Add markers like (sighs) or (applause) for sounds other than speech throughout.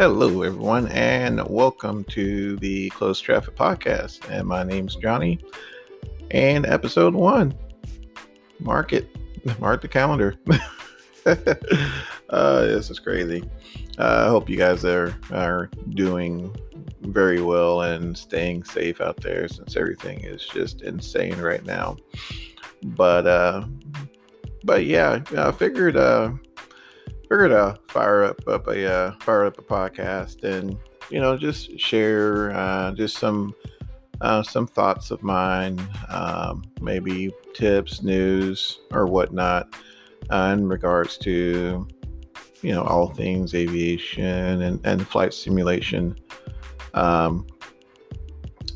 Hello, everyone, and welcome to the Closed Traffic Podcast. And my name's Johnny, and episode one. Mark it, (laughs) mark the calendar. (laughs) uh, this is crazy. Uh, I hope you guys are are doing very well and staying safe out there since everything is just insane right now. But uh, but yeah, I figured uh figured uh fire up up a uh, fire up a podcast and you know just share uh, just some uh, some thoughts of mine, um, maybe tips, news, or whatnot uh, in regards to you know all things aviation and, and flight simulation. Um,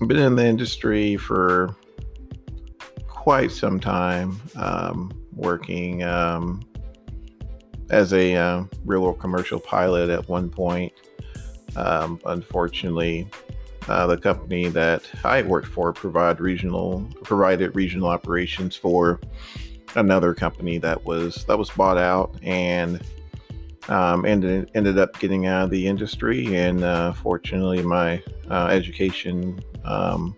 been in the industry for quite some time, um, working um, as a uh, real world commercial pilot at one point. Um, unfortunately, uh, the company that I worked for provide regional provided regional operations for another company that was that was bought out and um, ended ended up getting out of the industry. And uh, fortunately, my uh, education um,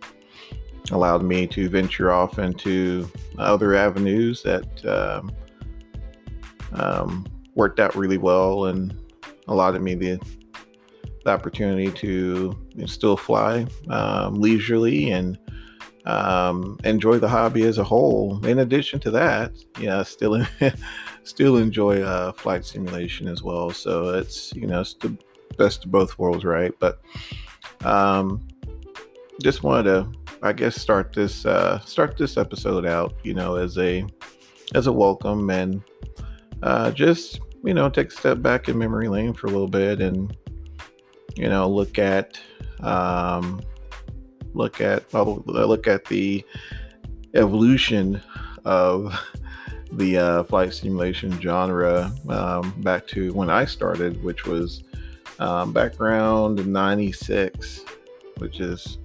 allowed me to venture off into other avenues that um, um worked out really well and allowed me the, the opportunity to still fly um, leisurely and um, enjoy the hobby as a whole. In addition to that, yeah, still (laughs) still enjoy uh, flight simulation as well. So it's you know it's the best of both worlds, right? But um, just wanted to, I guess, start this uh, start this episode out, you know, as a as a welcome and uh, just you know, take a step back in memory lane for a little bit and, you know, look at, um, look at, well, look at the evolution of (laughs) the uh, flight simulation genre um, back to when I started, which was um, background 96, which is,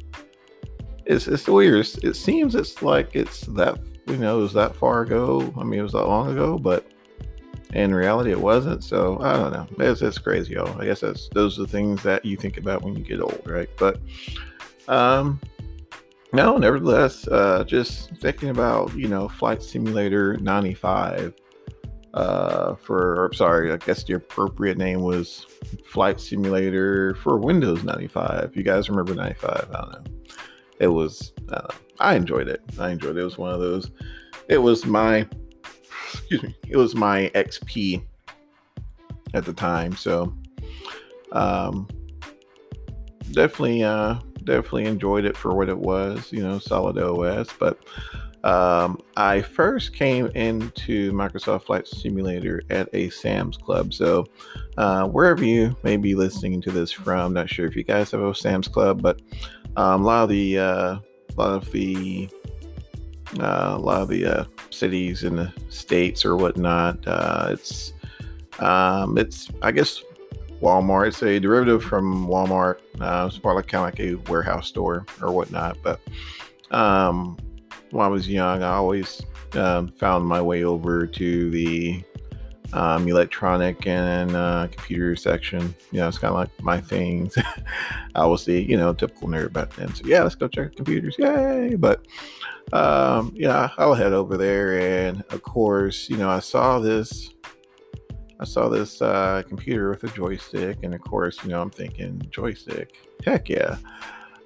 it's, it's weird. It seems it's like it's that, you know, it was that far ago. I mean, it was that long ago, but in reality, it wasn't. So I don't know. It's, it's crazy, y'all. I guess that's those are the things that you think about when you get old, right? But um, no, nevertheless, uh, just thinking about you know Flight Simulator 95. Uh, for or, sorry, I guess the appropriate name was Flight Simulator for Windows 95. You guys remember 95? I don't know. It was. Uh, I enjoyed it. I enjoyed it. It was one of those. It was my excuse me, it was my XP at the time. So um, definitely, uh, definitely enjoyed it for what it was, you know, solid OS. But um, I first came into Microsoft Flight Simulator at a Sam's Club. So uh, wherever you may be listening to this from, not sure if you guys have a Sam's Club, but um, a lot of the uh, a lot of the a lot of the uh, cities in the states or whatnot. Uh, it's um, it's I guess Walmart. It's a derivative from Walmart. Uh, it's more like kind of like a warehouse store or whatnot. But um, when I was young, I always um, found my way over to the um, electronic and uh, computer section. You know, it's kind of like my things. (laughs) I was the you know typical nerd back then. So yeah, let's go check computers. Yay! But um, yeah, I'll head over there, and of course, you know, I saw this. I saw this uh, computer with a joystick, and of course, you know, I'm thinking joystick. Heck yeah!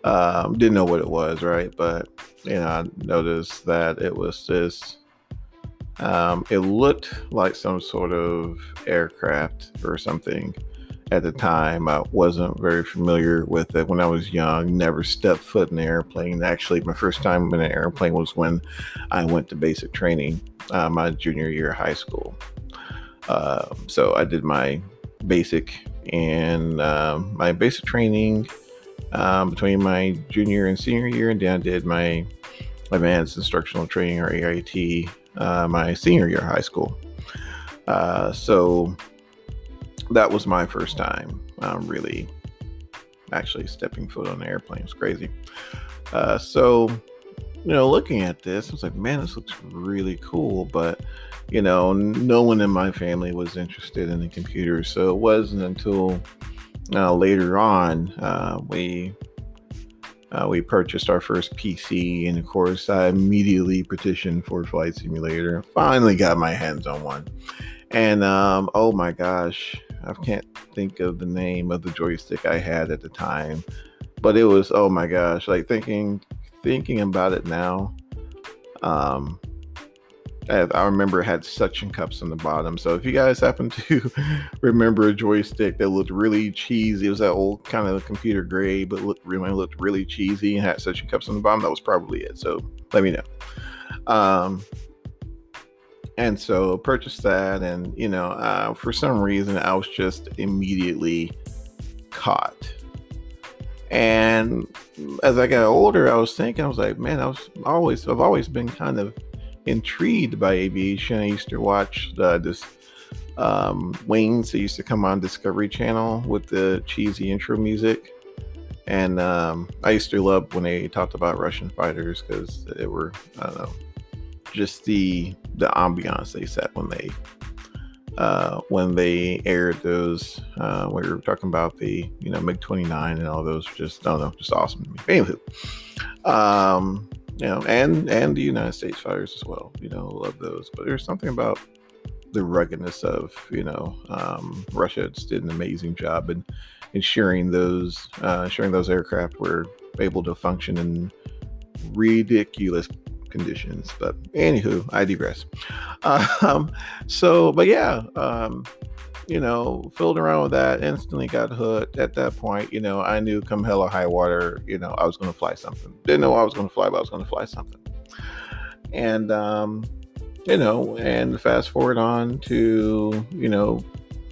Um, didn't know what it was, right? But you know, I noticed that it was this um, it looked like some sort of aircraft or something at the time. I wasn't very familiar with it when I was young, never stepped foot in an airplane. Actually, my first time in an airplane was when I went to basic training uh, my junior year of high school. Uh, so I did my basic and um, my basic training um, between my junior and senior year, and then I did my advanced instructional training or AIT uh, my senior year of high school. Uh, so that was my first time um, really actually stepping foot on an airplane. It's crazy. Uh, so, you know, looking at this, I was like, man, this looks really cool. But, you know, no one in my family was interested in the computer. So it wasn't until uh, later on, uh, we uh, we purchased our first PC, and of course, I immediately petitioned for Flight Simulator. Finally, got my hands on one, and um, oh my gosh, I can't think of the name of the joystick I had at the time, but it was oh my gosh, like thinking thinking about it now. Um, I remember it had suction cups on the bottom. So if you guys happen (laughs) to remember a joystick that looked really cheesy, it was that old kind of computer gray, but looked really looked really cheesy and had suction cups on the bottom. That was probably it. So let me know. Um, and so purchased that, and you know, uh, for some reason, I was just immediately caught. And as I got older, I was thinking, I was like, man, I was always, I've always been kind of intrigued by aviation. I used to watch the, this um, Wings that used to come on Discovery Channel with the cheesy intro music. And um, I used to love when they talked about Russian fighters because they were, I don't know, just the the ambiance they set when they uh, when they aired those. Uh, we were talking about the you know MiG 29 and all those. Just I don't know, just awesome to me. Anywho, um, you know, and and the United States fighters as well. You know, love those. But there's something about the ruggedness of you know um, Russia just did an amazing job in ensuring those uh, ensuring those aircraft were able to function in ridiculous conditions. But anywho, I digress. (laughs) Um, so, but yeah, um, you know, filled around with that, instantly got hooked. At that point, you know, I knew come hell or high water, you know, I was going to fly something. Didn't know I was going to fly, but I was going to fly something. And, um, you know, and fast forward on to, you know,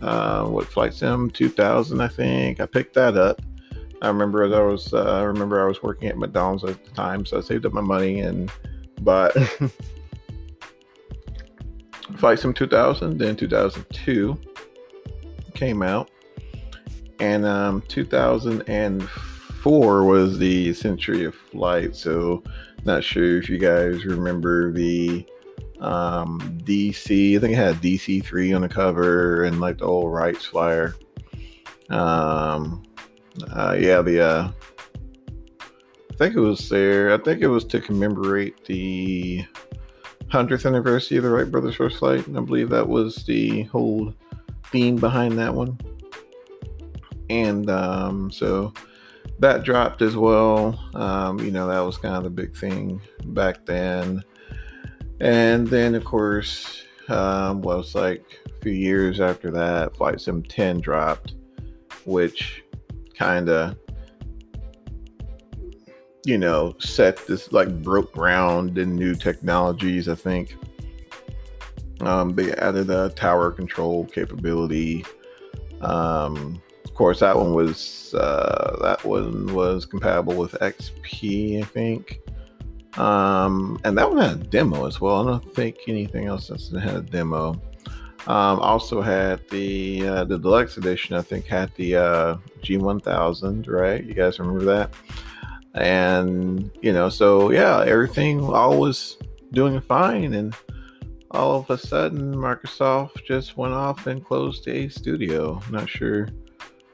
uh, what Flight Sim 2000, I think. I picked that up. I remember I was, uh, I remember I was working at McDonald's at the time, so I saved up my money and bought (laughs) Flight Sim 2000. Then 2002 came out, and um, 2004 was the century of flight. So, not sure if you guys remember the um, DC. I think it had DC three on the cover and like the old Wrights flyer. Um, uh, yeah, the uh, I think it was there. I think it was to commemorate the hundredth anniversary of the Wright brothers' first flight. And I believe that was the whole theme behind that one. And um, so that dropped as well. Um, you know, that was kind of the big thing back then. And then, of course, um, was like a few years after that, Flight Sim 10 dropped, which kind of, you know, set this like broke ground in new technologies, I think. Um, they added a tower control capability. Um, of course, that one was uh, that one was compatible with XP, I think. Um, and that one had a demo as well. I don't think anything else has had a demo. Um, also had the uh, the deluxe edition. I think had the uh, G1000. Right? You guys remember that? And you know, so yeah, everything all was doing fine and all of a sudden Microsoft just went off and closed a studio. not sure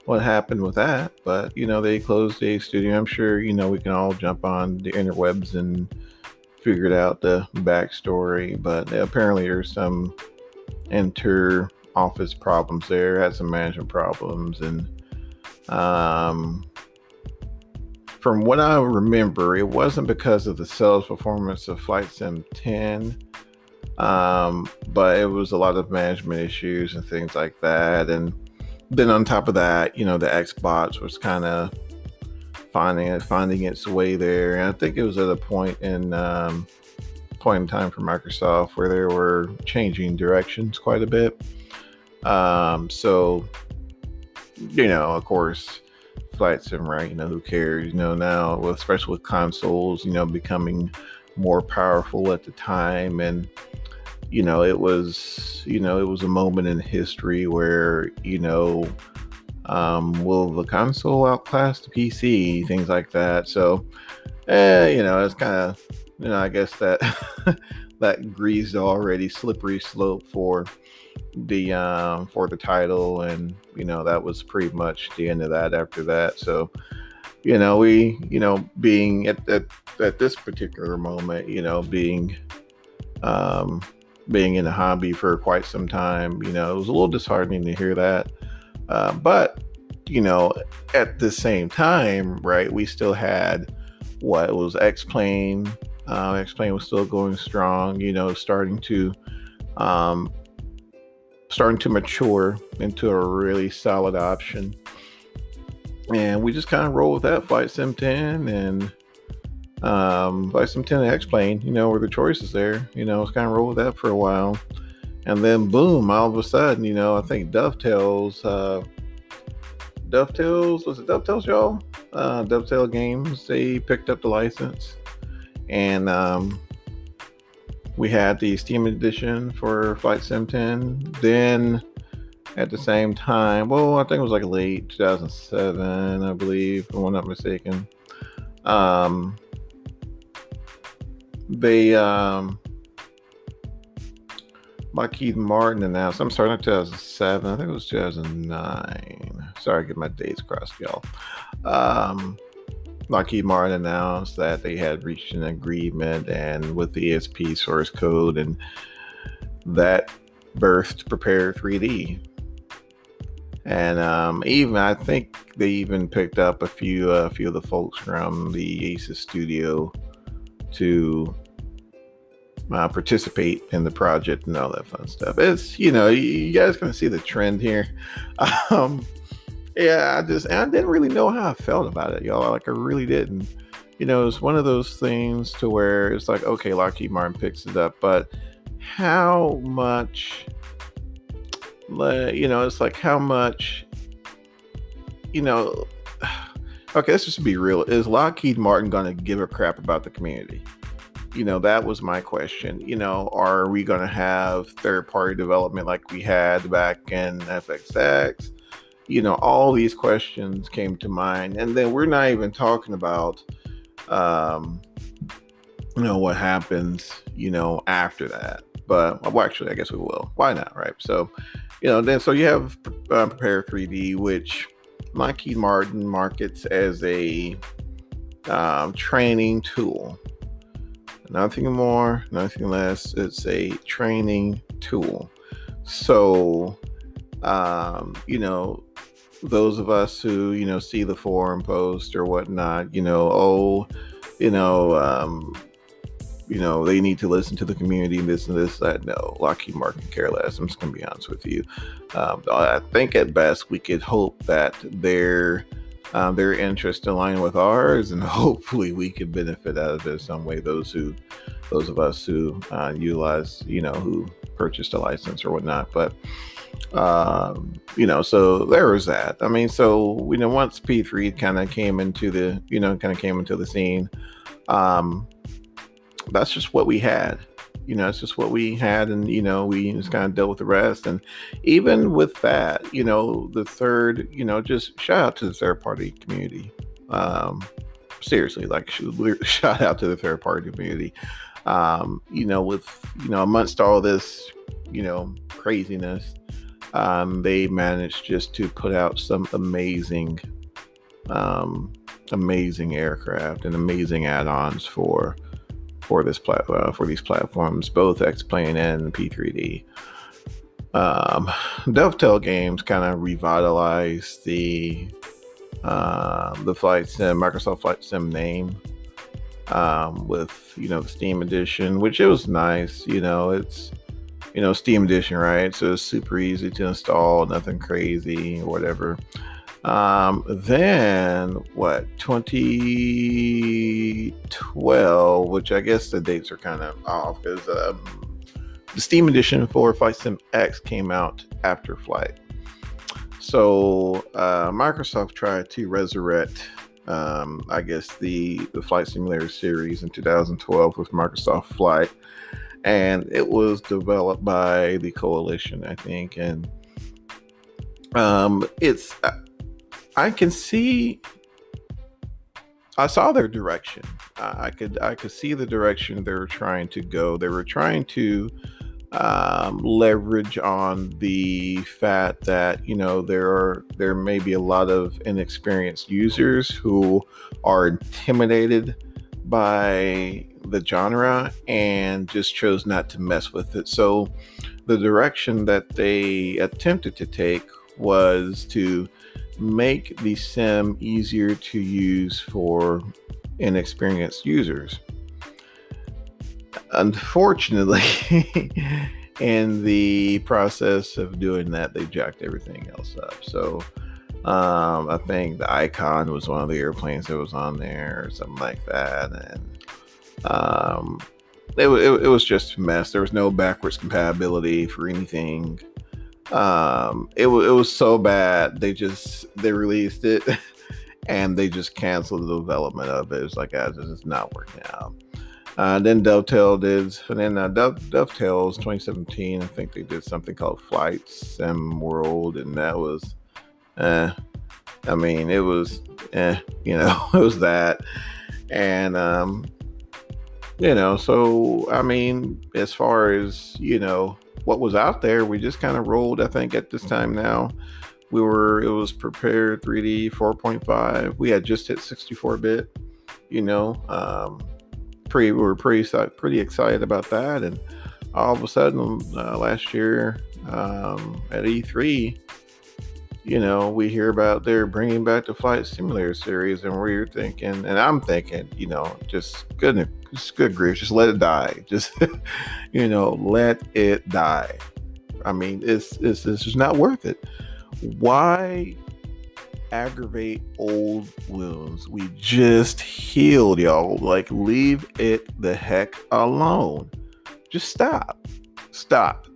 what happened with that, but you know, they closed a studio. I'm sure, you know, we can all jump on the interwebs and figure out the backstory, but apparently there's some inter office problems there, had some management problems, and um, from what I remember, it wasn't because of the sales performance of Flight Sim 10 um, but it was a lot of management issues and things like that. And then on top of that, you know, the Xbox was kind of finding finding its way there. And I think it was at a point in um, point in time for Microsoft where they were changing directions quite a bit. Um, so, you know, of course, flight sim, right? You know, who cares? You know, now, especially with consoles, you know, becoming more powerful at the time and you know, it was, you know, it was a moment in history where, you know, um, will the console outclass the PC, things like that. So, eh, you know, it's kind of, you know, I guess that (laughs) that greased already slippery slope for the um for the title and you know that was pretty much the end of that after that so you know we you know being at at, at this particular moment you know being um being in the hobby for quite some time you know it was a little disheartening to hear that uh, but you know at the same time right we still had what was x-plane uh, x-plane was still going strong you know starting to um starting to mature into a really solid option. And we just kind of roll with that Flight Sim 10 and um, Flight Sim 10 X Plane, you know, were the choices there. You know, it's kind of roll with that for a while. And then boom, all of a sudden, you know, I think Dovetails, uh, Dovetails, was it Dovetails, y'all? Uh, Dovetail Games, they picked up the license. And um, we had the Steam edition for Flight Sim 10. Then at the same time, well, I think it was like late 2007, I believe, if I'm not mistaken. Um, they, um, Lockheed Martin announced, I'm sorry, not 2007, I think it was 2009. Sorry, I get my dates crossed, y'all. Um, Lockheed Martin announced that they had reached an agreement and with the ESP source code, and that birthed Prepar3D. And um, even I think they even picked up a few uh, a few of the folks from the Aces studio to uh, participate in the project and all that fun stuff. It's you know you guys can see the trend here. (laughs) Um, yeah, I just I didn't really know how I felt about it, y'all. Like I really didn't. You know, it's one of those things to where it's like, okay, Lockheed Martin picks it up, but how much? You know, it's like how much? You know, okay, let's just be real. Is Lockheed Martin going to give a crap about the community? You know, that was my question. You know, are we going to have third party development like we had back in FSX? you know, all these questions came to mind. And then we're not even talking about, um, you know, what happens, you know, after that. But well, actually, I guess we will. Why not, right? So, you know, then so you have uh, Prepar3D, which Lockheed Martin markets as a um, training tool. Nothing more, nothing less. It's a training tool. So, um, you know, those of us who you know see the forum post or whatnot, you know, oh, you know, um, you know, they need to listen to the community and this and this that. No, Lockheed Martin care less. I'm just gonna be honest with you. Um, I think at best we could hope that their um, their interest align with ours, and (laughs) hopefully we can benefit out of it some way. Those who, those of us who uh, utilize, you know, who purchased a license or whatnot, but um, you know, so there was that. I mean, so you know, once P3 kind of came into the, you know, kind of came into the scene, um, that's just what we had. You know, it's just what we had, and you know, we just kind of dealt with the rest. And even with that, you know, the third, you know, just shout out to the third party community. Um, seriously, like (laughs) shout out to the third party community. Um, you know, with you know, amongst all this, you know, craziness, um, they managed just to put out some amazing, um, amazing aircraft and amazing add-ons for for this plat- uh, for these platforms, both X-Plane and P3D. Um, Dovetail Games kind of revitalized the uh, the Flight Sim Microsoft Flight Sim name um, with you know the Steam edition, which it was nice. You know, it's you know, Steam Edition, right? So it's super easy to install, nothing crazy or whatever. Um, then what 2012, which I guess the dates are kind of off because um, the Steam Edition for Flight Sim X came out after Flight. So uh, Microsoft tried to resurrect, um, I guess, the the Flight Simulator series in 2012 with Microsoft Flight and it was developed by the coalition, I think. And um, it's I can see I saw their direction. I could I could see the direction they were trying to go. They were trying to um, leverage on the fact that you know there are there may be a lot of inexperienced users who are intimidated by the genre and just chose not to mess with it. So the direction that they attempted to take was to make the sim easier to use for inexperienced users. Unfortunately, (laughs) in the process of doing that, they jacked everything else up. So um, I think the icon was one of the airplanes that was on there or something like that. And um, it, it, it was just a mess. There was no backwards compatibility for anything. Um, it, it was so bad. They just, they released it. (laughs) and they just canceled the development of it. It's like, guys, this is not working out. Uh, then Dovetail did, and then uh, Dove, Dovetails 2017, I think they did something called Flight Sim World, and that was, eh, I mean, it was, eh, you know, (laughs) it was that. And, um, you know, so, I mean, as far as, you know, what was out there, we just kind of rolled, I think, at this time now. We were it was prepared 3d 4.5 we had just hit 64 bit you know um pretty we were pretty pretty excited about that. And all of a sudden uh, last year um, at e3 you know we hear about they're bringing back the flight simulator series and we're thinking and i'm thinking you know just goodness just good grief just let it die (laughs) just you know let it die i mean it's it's, it's just not worth it why aggravate old wounds? We just healed, y'all. Like, leave it the heck alone. Just stop. Stop.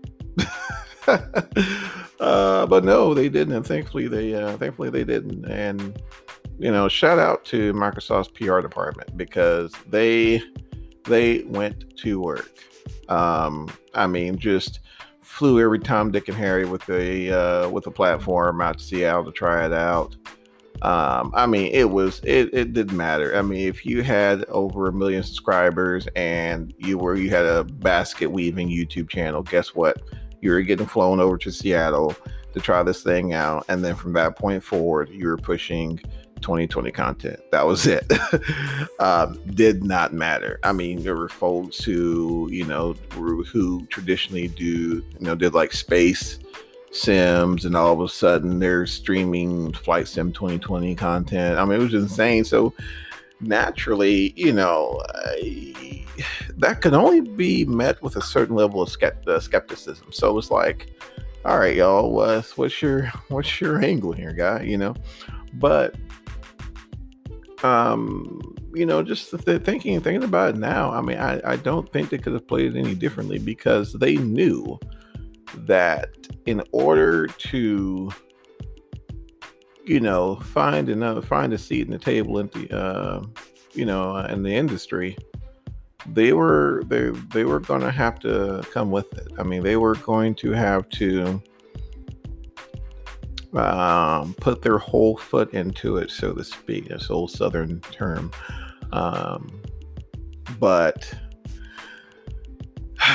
(laughs) uh, but no, they didn't, and thankfully they uh, thankfully they didn't. And you know, shout out to Microsoft's PR department because they they went to work. Um, I mean, just flew every Tom, Dick, and Harry with a uh, with a platform out to Seattle to try it out. Um, I mean, it was it, it didn't matter. I mean, if you had over a million subscribers and you were you had a basket weaving YouTube channel, guess what? You were getting flown over to Seattle to try this thing out, and then from that point forward, you were pushing 2020 content. That was it. (laughs) um, did not matter. I mean, there were folks who, you know, who, who traditionally do, you know, did like space sims, and all of a sudden they're streaming Flight Sim 2020 content. I mean, it was insane. So naturally, you know, that can only be met with a certain level of uh, skepticism. So it's like, all right, y'all, what's what's your what's your angle here, guy? You know, but um, you know, just thinking thinking about it now, I mean, I, I don't think they could have played it any differently because they knew that in order to, you know, find another find a seat in the table in the uh, you know, in the industry, they were they they were going to have to come with it. I mean, they were going to have to um, put their whole foot into it, so to speak. This old Southern term. Um, but (sighs)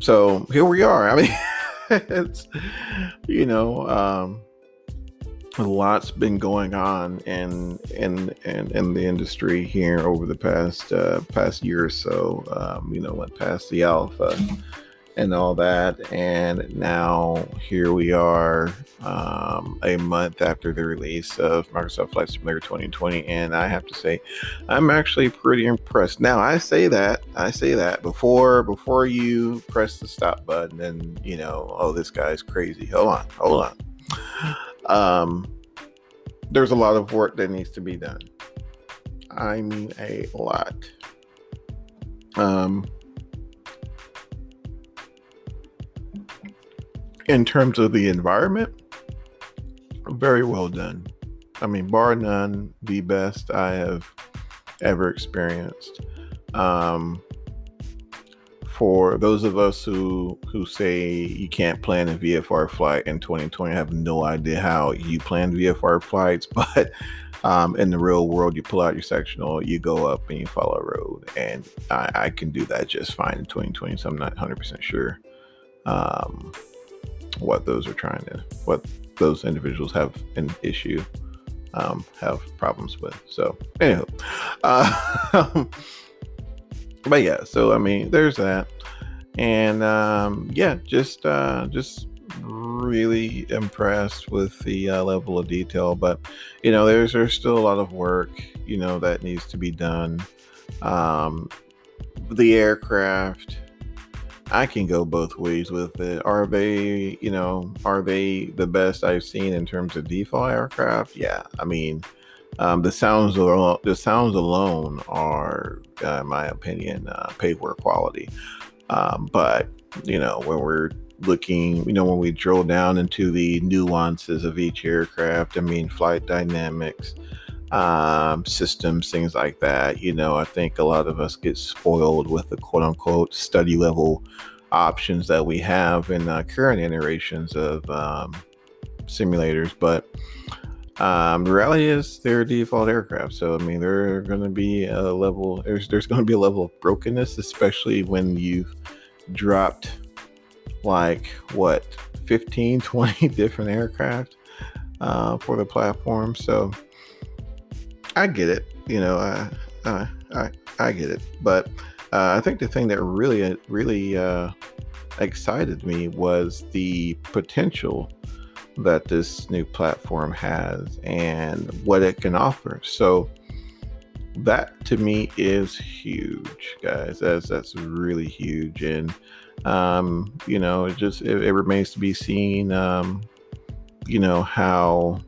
so here we are. I mean, (laughs) it's you know, um, a lot's been going on in in in, in the industry here over the past uh, past year or so. Um, you know, went past the alpha and all that. And now here we are, um, a month after the release of Microsoft Flight Simulator 2020, and I have to say, I'm actually pretty impressed. Now I say that I say that before before you press the stop button and you know, oh, this guy's crazy. Hold on, hold on. Um, there's a lot of work that needs to be done. I mean, a lot. Um, in terms of the environment, very well done. I mean, bar none, the best I have ever experienced. Um, for those of us who who say you can't plan a VFR flight in 2020, I have no idea how you plan VFR flights, (laughs) but um, in the real world, you pull out your sectional, you go up and you follow a road, and I, I can do that just fine in 2020. So I'm not 100% sure um, what those are trying to, what those individuals have an issue, um, have problems with. So anyhow, (laughs) uh, but yeah, so I mean, there's that, and um, yeah, just uh, just really impressed with the uh, level of detail. But you know, there's there's still a lot of work you know that needs to be done. Um, the aircraft, I can go both ways with it. Are they, you know, are they the best I've seen in terms of default aircraft? Yeah, I mean. Um, the sounds alone, the sounds alone are, uh, in my opinion, uh, pay for quality. Um, but you know, when we're looking, you know, when we drill down into the nuances of each aircraft, I mean, flight dynamics, um, systems, things like that, you know, I think a lot of us get spoiled with the quote unquote study level options that we have in uh, current iterations of um, simulators. But um, reality is they're default aircraft. So, I mean, they're going to be a level, there's, there's going to be a level of brokenness, especially when you've dropped like what 15 (laughs) 20 different aircraft uh, for the platform so i get it you know i i i, I get it but uh, i think the thing that really really uh, excited me was the potential that this new platform has and what it can offer so that to me is huge guys that's that's really huge and um, you know, it just it, it remains to be seen. Um, you know how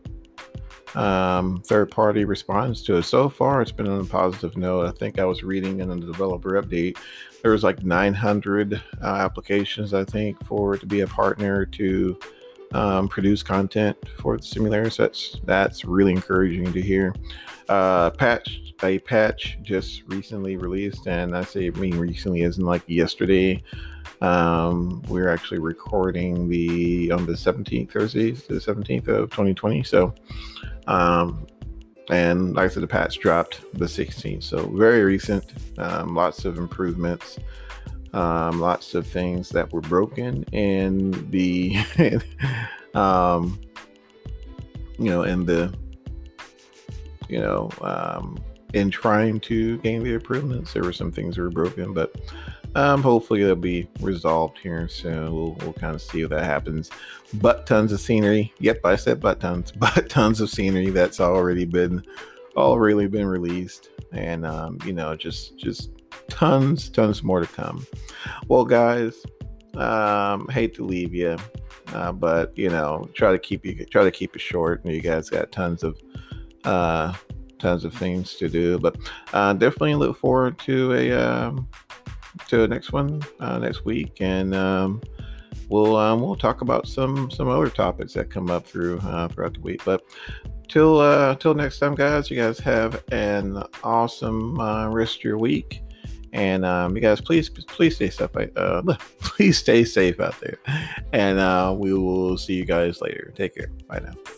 um, third party responds to it. So far, it's been on a positive note. I think I was reading in the developer update, there was like 900 uh, applications, I think, for to be a partner to um, produce content for the simulators. That's that's really encouraging to hear. Uh, patch a patch just recently released, and I say mean recently isn't like yesterday. Um, we're actually recording the on the 17th Thursday, the 17th of 2020. So, um, and like I said, the patch dropped the 16th. So very recent. Um, lots of improvements. Um, lots of things that were broken in the, (laughs) um, you know, in the, you know, um, in trying to gain the improvements, there were some things that were broken, but um, hopefully it'll be resolved here soon. We'll, we'll kind of see if that happens. But tons of scenery. Yep, I said but tons, (laughs) but tons of scenery that's already been already been released, and um, you know, just just tons, tons more to come. Well, guys, um, hate to leave you, uh, but you know, try to keep you try to keep it short. You guys got tons of uh, tons of things to do, but uh, definitely look forward to a um, to the next one uh, next week, and um, we'll um, we'll talk about some some other topics that come up through uh, throughout the week. But till uh, till next time, guys, you guys have an awesome uh, rest of your week, and um, you guys please please stay safe. Uh, (laughs) please stay safe out there, and uh, we will see you guys later. Take care. Bye now.